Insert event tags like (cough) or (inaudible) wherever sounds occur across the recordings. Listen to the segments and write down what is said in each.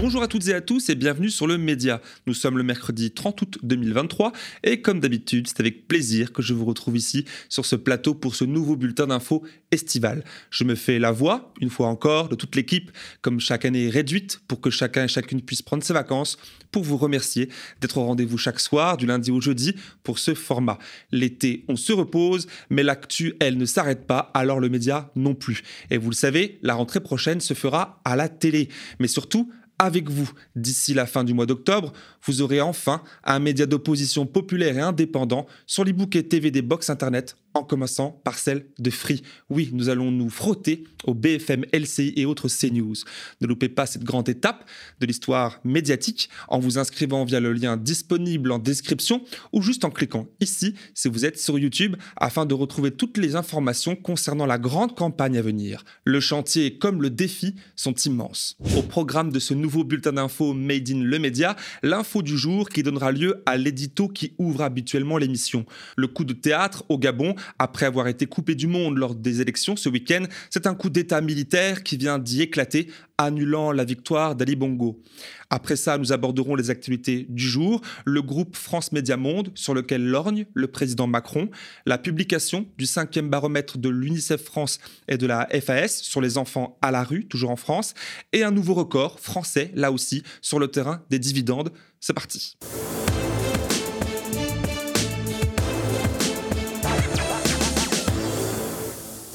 Bonjour à toutes et à tous et bienvenue sur le Média. Nous sommes le mercredi 30 août 2023 et comme d'habitude, c'est avec plaisir que je vous retrouve ici sur ce plateau pour ce nouveau bulletin d'infos estival. Je me fais la voix, une fois encore, de toute l'équipe, comme chaque année est réduite pour que chacun et chacune puisse prendre ses vacances, pour vous remercier d'être au rendez-vous chaque soir, du lundi au jeudi, pour ce format. L'été, on se repose, mais l'actu, elle, ne s'arrête pas, alors le média non plus. Et vous le savez, la rentrée prochaine se fera à la télé, mais surtout avec vous. D'ici la fin du mois d'octobre, vous aurez enfin un média d'opposition populaire et indépendant sur les bouquets TV des box internet en commençant par celle de Free. Oui, nous allons nous frotter au BFM LCI et autres CNews. Ne loupez pas cette grande étape de l'histoire médiatique en vous inscrivant via le lien disponible en description ou juste en cliquant ici si vous êtes sur YouTube afin de retrouver toutes les informations concernant la grande campagne à venir. Le chantier comme le défi sont immenses. Au programme de ce nouveau bulletin d'infos Made in le Média, l'info du jour qui donnera lieu à l'édito qui ouvre habituellement l'émission. Le coup de théâtre au Gabon après avoir été coupé du monde lors des élections ce week-end. C'est un coup d'État militaire qui vient d'y éclater, annulant la victoire d'Ali Bongo. Après ça, nous aborderons les activités du jour, le groupe France Média Monde, sur lequel lorgne le président Macron, la publication du cinquième baromètre de l'UNICEF France et de la FAS sur les enfants à la rue, toujours en France, et un nouveau record français, là aussi, sur le terrain des dividendes. C'est parti.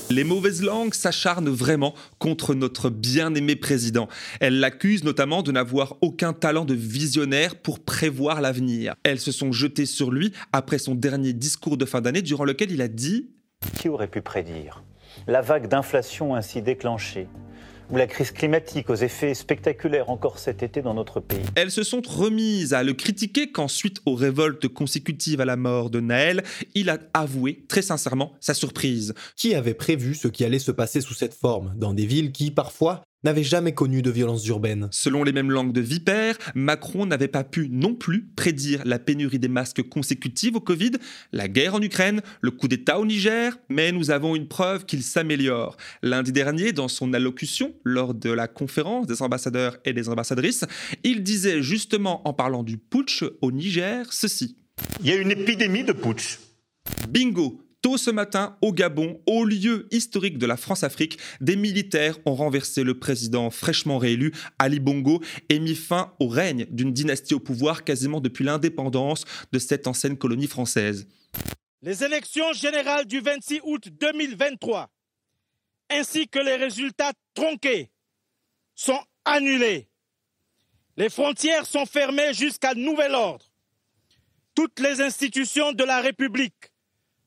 Les mauvaises langues s'acharnent vraiment contre notre bien-aimé président. Elles l'accusent notamment de n'avoir aucun talent de visionnaire pour prévoir l'avenir. Elles se sont jetées sur lui après son dernier discours de fin d'année durant lequel il a dit ⁇ Qui aurait pu prédire la vague d'inflation ainsi déclenchée ou la crise climatique aux effets spectaculaires encore cet été dans notre pays. Elles se sont remises à le critiquer quand, suite aux révoltes consécutives à la mort de Naël, il a avoué très sincèrement sa surprise. Qui avait prévu ce qui allait se passer sous cette forme, dans des villes qui, parfois, n'avait jamais connu de violence urbaine. Selon les mêmes langues de vipère, Macron n'avait pas pu non plus prédire la pénurie des masques consécutive au Covid, la guerre en Ukraine, le coup d'État au Niger, mais nous avons une preuve qu'il s'améliore. Lundi dernier, dans son allocution lors de la conférence des ambassadeurs et des ambassadrices, il disait justement en parlant du putsch au Niger ceci. Il y a une épidémie de putsch. Bingo Tôt ce matin, au Gabon, au lieu historique de la France-Afrique, des militaires ont renversé le président fraîchement réélu, Ali Bongo, et mis fin au règne d'une dynastie au pouvoir quasiment depuis l'indépendance de cette ancienne colonie française. Les élections générales du 26 août 2023, ainsi que les résultats tronqués, sont annulés. Les frontières sont fermées jusqu'à nouvel ordre. Toutes les institutions de la République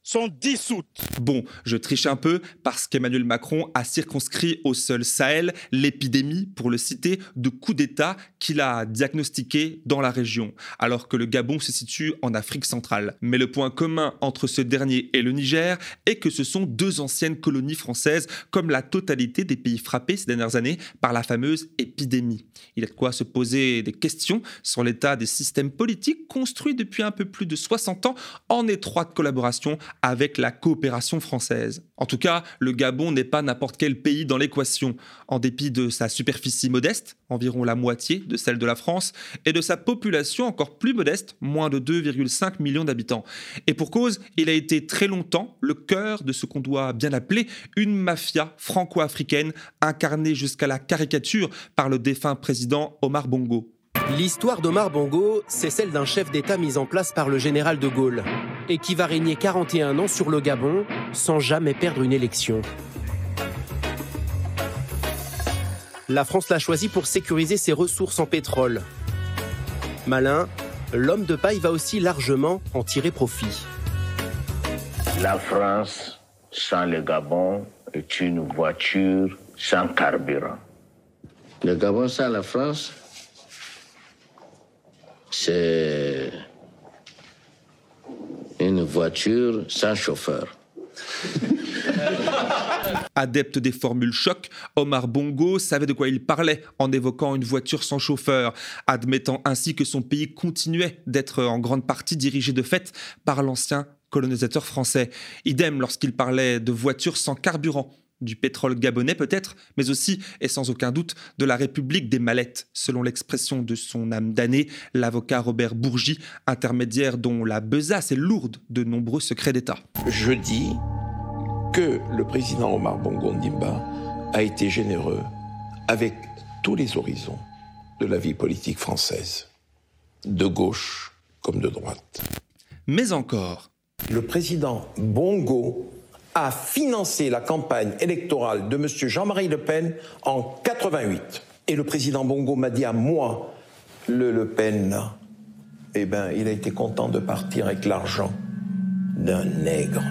sont dissoutes. Bon, je triche un peu parce qu'Emmanuel Macron a circonscrit au seul Sahel l'épidémie, pour le citer, de coups d'État qu'il a diagnostiqué dans la région, alors que le Gabon se situe en Afrique centrale. Mais le point commun entre ce dernier et le Niger est que ce sont deux anciennes colonies françaises, comme la totalité des pays frappés ces dernières années par la fameuse épidémie. Il y a de quoi se poser des questions sur l'état des systèmes politiques construits depuis un peu plus de 60 ans en étroite collaboration avec la coopération française. En tout cas, le Gabon n'est pas n'importe quel pays dans l'équation, en dépit de sa superficie modeste, environ la moitié de celle de la France, et de sa population encore plus modeste, moins de 2,5 millions d'habitants. Et pour cause, il a été très longtemps le cœur de ce qu'on doit bien appeler une mafia franco-africaine, incarnée jusqu'à la caricature par le défunt président Omar Bongo. L'histoire d'Omar Bongo, c'est celle d'un chef d'État mis en place par le général de Gaulle et qui va régner 41 ans sur le Gabon sans jamais perdre une élection. La France l'a choisi pour sécuriser ses ressources en pétrole. Malin, l'homme de paille va aussi largement en tirer profit. La France sans le Gabon est une voiture sans carburant. Le Gabon sans la France c'est une voiture sans chauffeur. (laughs) Adepte des formules choc, Omar Bongo savait de quoi il parlait en évoquant une voiture sans chauffeur, admettant ainsi que son pays continuait d'être en grande partie dirigé de fait par l'ancien colonisateur français. Idem lorsqu'il parlait de voitures sans carburant du pétrole gabonais peut-être, mais aussi et sans aucun doute de la République des Mallettes, selon l'expression de son âme damnée, l'avocat Robert Bourgi, intermédiaire dont la besace est lourde de nombreux secrets d'État. Je dis que le président Omar Bongo Ndimba a été généreux avec tous les horizons de la vie politique française, de gauche comme de droite. Mais encore, Le président Bongo a financé la campagne électorale de M. Jean-Marie Le Pen en 88. Et le président Bongo m'a dit à moi, le Le Pen, eh ben, il a été content de partir avec l'argent d'un nègre.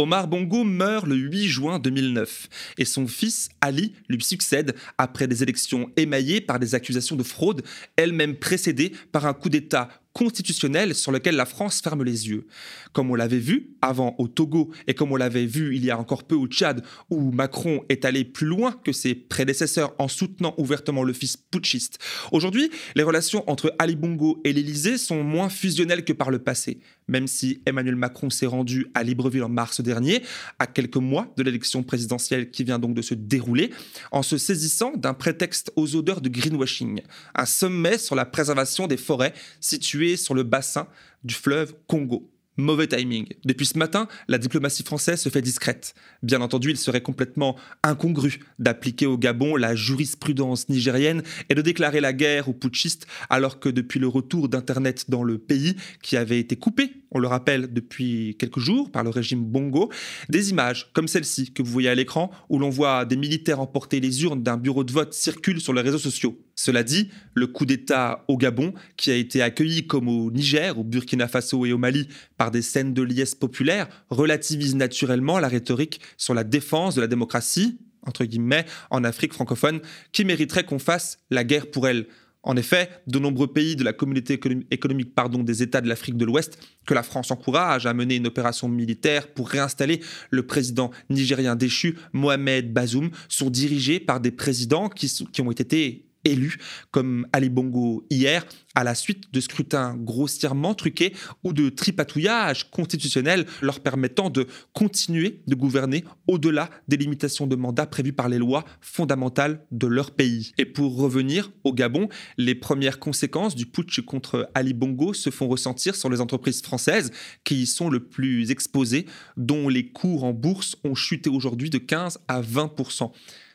Omar Bongo meurt le 8 juin 2009 et son fils Ali lui succède après des élections émaillées par des accusations de fraude, elles-mêmes précédées par un coup d'État constitutionnel sur lequel la France ferme les yeux. Comme on l'avait vu avant au Togo et comme on l'avait vu il y a encore peu au Tchad, où Macron est allé plus loin que ses prédécesseurs en soutenant ouvertement le fils putschiste. Aujourd'hui, les relations entre Ali Bongo et l'Élysée sont moins fusionnelles que par le passé, même si Emmanuel Macron s'est rendu à Libreville en mars dernier, à quelques mois de l'élection présidentielle qui vient donc de se dérouler, en se saisissant d'un prétexte aux odeurs de greenwashing, un sommet sur la préservation des forêts situées sur le bassin du fleuve Congo. Mauvais timing. Depuis ce matin, la diplomatie française se fait discrète. Bien entendu, il serait complètement incongru d'appliquer au Gabon la jurisprudence nigérienne et de déclarer la guerre aux putschistes alors que depuis le retour d'Internet dans le pays, qui avait été coupé, on le rappelle, depuis quelques jours par le régime Bongo, des images comme celle-ci que vous voyez à l'écran où l'on voit des militaires emporter les urnes d'un bureau de vote circulent sur les réseaux sociaux. Cela dit, le coup d'État au Gabon, qui a été accueilli comme au Niger, au Burkina Faso et au Mali par des scènes de liesse populaires, relativise naturellement la rhétorique sur la défense de la démocratie, entre guillemets, en Afrique francophone, qui mériterait qu'on fasse la guerre pour elle. En effet, de nombreux pays de la communauté économique des États de l'Afrique de l'Ouest, que la France encourage à mener une opération militaire pour réinstaller le président nigérien déchu, Mohamed Bazoum, sont dirigés par des présidents qui, qui ont été élus, comme Ali Bongo hier, à la suite de scrutins grossièrement truqués ou de tripatouillages constitutionnels leur permettant de continuer de gouverner au-delà des limitations de mandat prévues par les lois fondamentales de leur pays. Et pour revenir au Gabon, les premières conséquences du putsch contre Ali Bongo se font ressentir sur les entreprises françaises qui y sont le plus exposées, dont les cours en bourse ont chuté aujourd'hui de 15 à 20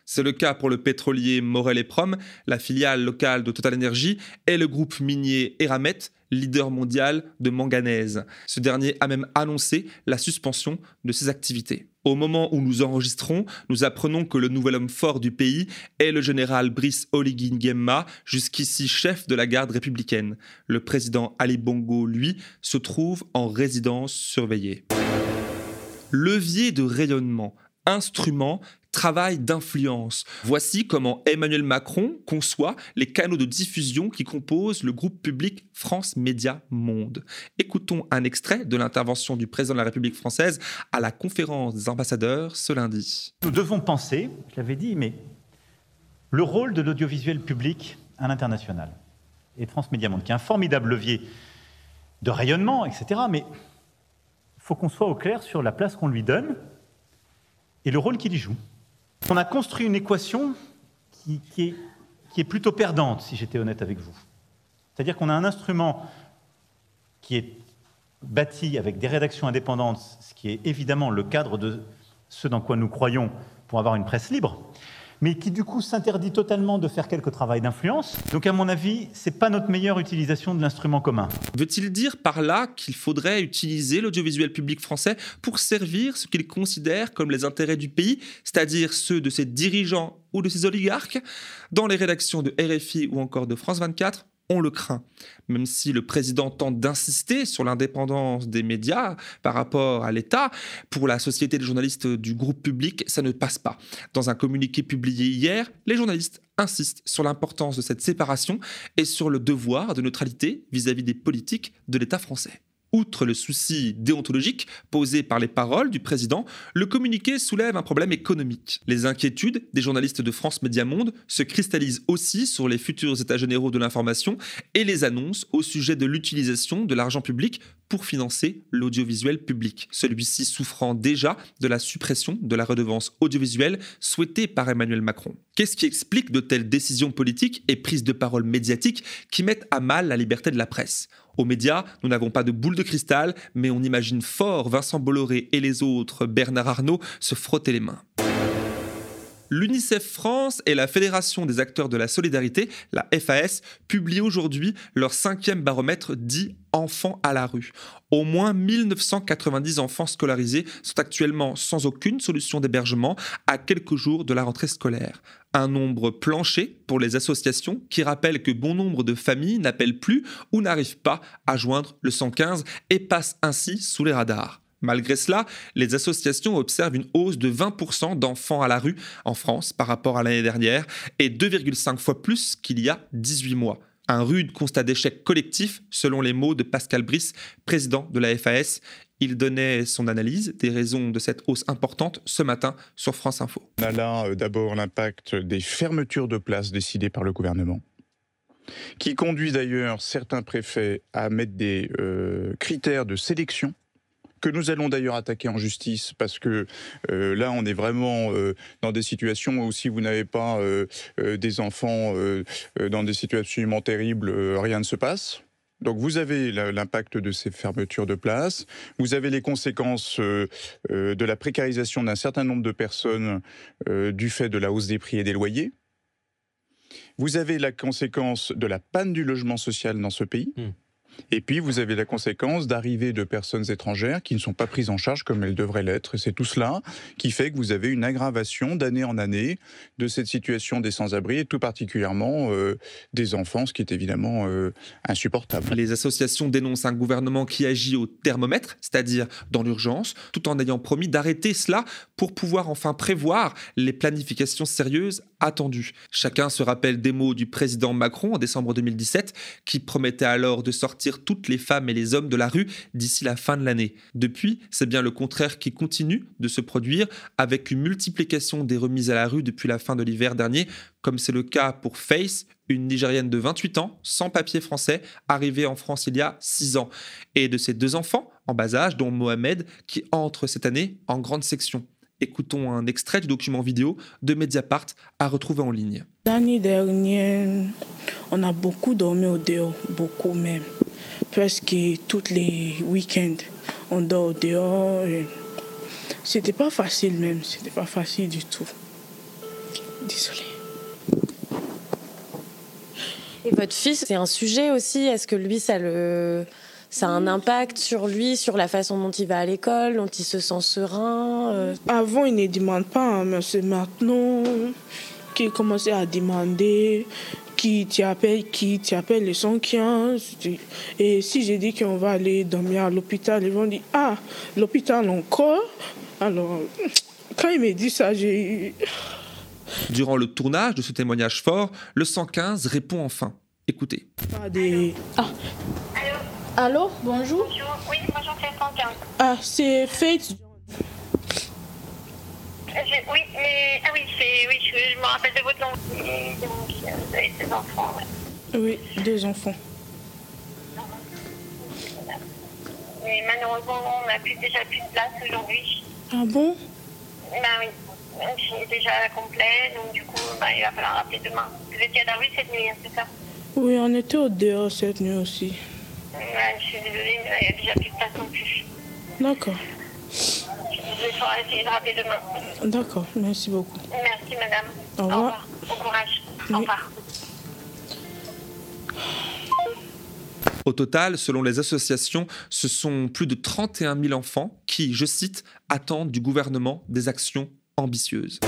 c'est le cas pour le pétrolier Morel et Prom, la filiale locale de Total Energy, et le groupe minier Eramet, leader mondial de manganèse. Ce dernier a même annoncé la suspension de ses activités. Au moment où nous enregistrons, nous apprenons que le nouvel homme fort du pays est le général Brice Oligui Nguema, jusqu'ici chef de la garde républicaine. Le président Ali Bongo, lui, se trouve en résidence surveillée. Levier de rayonnement, instrument travail d'influence. Voici comment Emmanuel Macron conçoit les canaux de diffusion qui composent le groupe public France Média Monde. Écoutons un extrait de l'intervention du président de la République française à la conférence des ambassadeurs ce lundi. Nous devons penser, je l'avais dit, mais le rôle de l'audiovisuel public à l'international. Et France Média Monde, qui est un formidable levier de rayonnement, etc. Mais il faut qu'on soit au clair sur la place qu'on lui donne et le rôle qu'il y joue. On a construit une équation qui, est, est plutôt perdante, si j'étais honnête avec vous. C'est-à-dire qu'on a un instrument qui est bâti avec des rédactions indépendantes, ce qui est évidemment le cadre de ce dans quoi nous croyons pour avoir une presse libre, mais qui du coup s'interdit totalement de faire quelque travail d'influence. Donc à mon avis, c'est pas notre meilleure utilisation de l'instrument commun. Veut-il dire par là qu'il faudrait utiliser l'audiovisuel public français pour servir ce qu'il considère comme les intérêts du pays, c'est-à-dire ceux de ses dirigeants ou de ses oligarques? Dans les rédactions de RFI ou encore de France 24, on le craint. Même si le président tente d'insister sur l'indépendance des médias par rapport à l'État, pour la Société des journalistes du groupe public, ça ne passe pas. Dans un communiqué publié hier, les journalistes insistent sur l'importance de cette séparation et sur le devoir de neutralité vis-à-vis des politiques de l'État français. Outre le souci déontologique posé par les paroles du président, le communiqué soulève un problème économique. Les inquiétudes des journalistes de France Média Monde se cristallisent aussi sur les futurs états généraux de l'information et les annonces au sujet de l'utilisation de l'argent public pour financer l'audiovisuel public, celui-ci souffrant déjà de la suppression de la redevance audiovisuelle souhaitée par Emmanuel Macron. Qu'est-ce qui explique de telles décisions politiques et prises de parole médiatiques qui mettent à mal la liberté de la presse? Aux médias, nous n'avons pas de boule de cristal, mais on imagine fort Vincent Bolloré et les autres, Bernard Arnault, se frotter les mains. L'UNICEF France et la Fédération des acteurs de la solidarité, la FAS, publient aujourd'hui leur cinquième baromètre dit enfants à la rue. Au moins 1990 enfants scolarisés sont actuellement sans aucune solution d'hébergement à quelques jours de la rentrée scolaire. Un nombre plancher pour les associations qui rappellent que bon nombre de familles n'appellent plus ou n'arrivent pas à joindre le 115 et passent ainsi sous les radars. Malgré cela, les associations observent une hausse de 20% d'enfants à la rue en France par rapport à l'année dernière et 2,5 fois plus qu'il y a 18 mois. Un rude constat d'échec collectif, selon les mots de Pascal Brice, président de la FAS. Il donnait son analyse des raisons de cette hausse importante ce matin sur France Info. On a là euh, d'abord l'impact des fermetures de places décidées par le gouvernement qui conduit d'ailleurs certains préfets à mettre des euh, critères de sélection que nous allons d'ailleurs attaquer en justice parce que euh, là, on est vraiment euh, dans des situations où si vous n'avez pas euh, des enfants dans des situations absolument terribles, rien ne se passe. Donc vous avez l'impact de ces fermetures de places, vous avez les conséquences de la précarisation d'un certain nombre de personnes du fait de la hausse des prix et des loyers. Vous avez la conséquence de la panne du logement social dans ce pays. Hmm. Et puis, vous avez la conséquence d'arrivée de personnes étrangères qui ne sont pas prises en charge comme elles devraient l'être. C'est tout cela qui fait que vous avez une aggravation d'année en année de cette situation des sans-abri et tout particulièrement euh, des enfants, ce qui est évidemment euh, insupportable. Les associations dénoncent un gouvernement qui agit au thermomètre, c'est-à-dire dans l'urgence, tout en ayant promis d'arrêter cela pour pouvoir enfin prévoir les planifications sérieuses attendues. Chacun se rappelle des mots du président Macron en décembre 2017 qui promettait alors de sortir toutes les femmes et les hommes de la rue d'ici la fin de l'année. Depuis, c'est bien le contraire qui continue de se produire avec une multiplication des remises à la rue depuis la fin de l'hiver dernier, comme c'est le cas pour Face, une Nigérienne de 28 ans, sans papier français, arrivée en France il y a 6 ans, et de ses deux enfants en bas âge, dont Mohamed, qui entre cette année en grande section. Écoutons un extrait du document vidéo de Mediapart à retrouver en ligne. L'année dernière, on a beaucoup dormi au dehors, beaucoup même presque tous les week-ends. On dort dehors. C'était pas facile même, c'était pas facile du tout. Désolée. Et votre fils, c'est un sujet aussi. Est-ce que lui, ça le, ça a un impact sur lui, sur la façon dont il va à l'école, dont il se sent serein euh? Avant, il ne demande pas, hein, mais c'est maintenant qu'il commence à demander qui t'appelle, qui t'appelle le 115. Et si j'ai dit qu'on va aller dormir à l'hôpital, ils vont dire Ah, l'hôpital encore? Alors, quand il me dit ça, j'ai. Durant le tournage de ce témoignage fort, le 115 répond enfin. Écoutez. des... Ah. Allô Bonjour Bonjour, oui, bonjour, c'est 115. Ah, c'est Faith. Oui, mais. Ah oui, c'est. Oui, je, me rappelle de votre nom. Donc, vous avez deux enfants, ouais. Oui, deux enfants. Mais malheureusement, on n'a plus, déjà plus de place aujourd'hui. Ah bon? Bah oui. C'est déjà complet, donc du coup, bah, il va falloir rappeler demain. Vous étiez à la rue cette nuit, hein, c'est ça? Oui, on était au dehors cette nuit aussi. Ouais, je suis désolée, mais il n'y a déjà plus de place non plus. D'accord. Je vais essayer de rappeler demain. D'accord, merci beaucoup. Merci, madame. Au revoir. Bon courage. Au revoir. Au total, selon les associations, ce sont plus de 31 000 enfants qui, je cite, attendent du gouvernement des actions ambitieuses.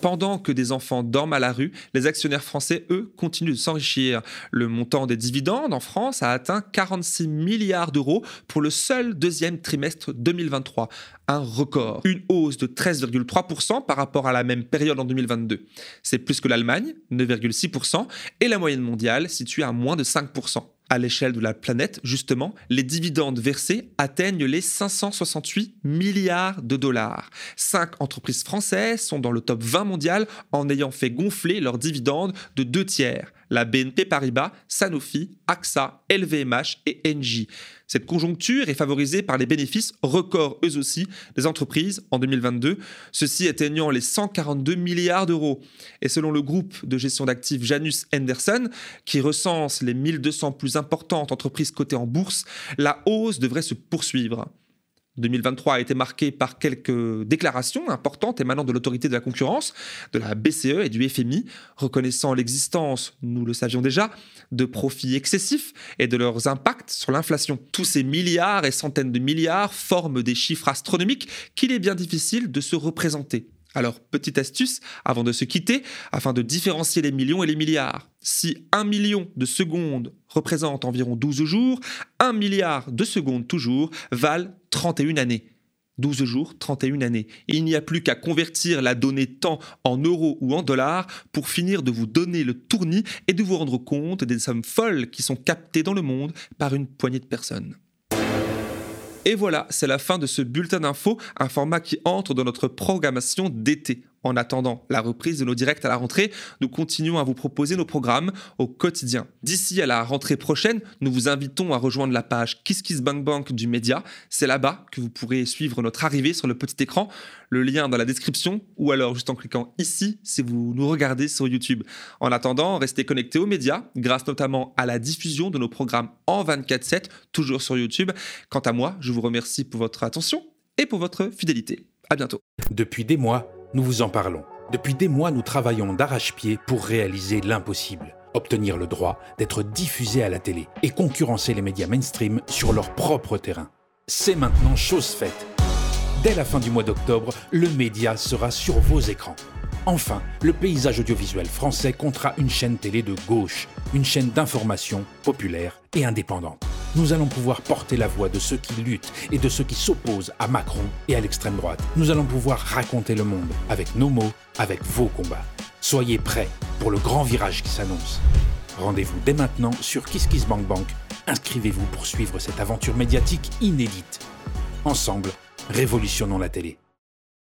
Pendant que des enfants dorment à la rue, les actionnaires français, eux, continuent de s'enrichir. Le montant des dividendes en France a atteint 46 milliards d'euros pour le seul deuxième trimestre 2023. Un record. Une hausse de 13,3% par rapport à la même période en 2022. C'est plus que l'Allemagne, 9,6%, et la moyenne mondiale située à moins de 5% à l'échelle de la planète, justement, les dividendes versés atteignent les 568 milliards de dollars. Cinq entreprises françaises sont dans le top 20 mondial en ayant fait gonfler leurs dividendes de deux tiers. La BNP Paribas, Sanofi, AXA, LVMH et Engie. Cette conjoncture est favorisée par les bénéfices records eux aussi des entreprises en 2022, ceci atteignant les 142 milliards d'euros. Et selon le groupe de gestion d'actifs Janus Henderson, qui recense les 1200 plus importantes entreprises cotées en bourse, la hausse devrait se poursuivre. 2023 a été marqué par quelques déclarations importantes émanant de l'autorité de la concurrence, de la BCE et du FMI, reconnaissant l'existence, nous le savions déjà, de profits excessifs et de leurs impacts sur l'inflation. Tous ces milliards et centaines de milliards forment des chiffres astronomiques qu'il est bien difficile de se représenter. Alors, petite astuce, avant de se quitter, afin de différencier les millions et les milliards. Si un million de secondes représente environ 12 jours, un milliard de secondes toujours valent 31 années. 12 jours, 31 années. Il n'y a plus qu'à convertir la donnée temps en euros ou en dollars pour finir de vous donner le tournis et de vous rendre compte des sommes folles qui sont captées dans le monde par une poignée de personnes. Et voilà, c'est la fin de ce bulletin d'info, un format qui entre dans notre programmation d'été. En attendant la reprise de nos directs à la rentrée, nous continuons à vous proposer nos programmes au quotidien. D'ici à la rentrée prochaine, nous vous invitons à rejoindre la page KissKissBankBank du média. C'est là-bas que vous pourrez suivre notre arrivée sur le petit écran. Le lien dans la description ou alors juste en cliquant ici si vous nous regardez sur YouTube. En attendant, restez connectés aux médias grâce notamment à la diffusion de nos programmes en 24/7 toujours sur YouTube. Quant à moi, je vous remercie pour votre attention et pour votre fidélité. À bientôt. Depuis des mois, nous vous en parlons. Depuis des mois, nous travaillons d'arrache-pied pour réaliser l'impossible. Obtenir le droit d'être diffusé à la télé et concurrencer les médias mainstream sur leur propre terrain. C'est maintenant chose faite. Dès la fin du mois d'octobre, le média sera sur vos écrans. Enfin, le paysage audiovisuel français comptera une chaîne télé de gauche, une chaîne d'information populaire et indépendante. Nous allons pouvoir porter la voix de ceux qui luttent et de ceux qui s'opposent à Macron et à l'extrême droite. Nous allons pouvoir raconter le monde avec nos mots, avec vos combats. Soyez prêts pour le grand virage qui s'annonce. Rendez-vous dès maintenant sur KissKissBankBank. Inscrivez-vous pour suivre cette aventure médiatique inédite. Ensemble, révolutionnons la télé.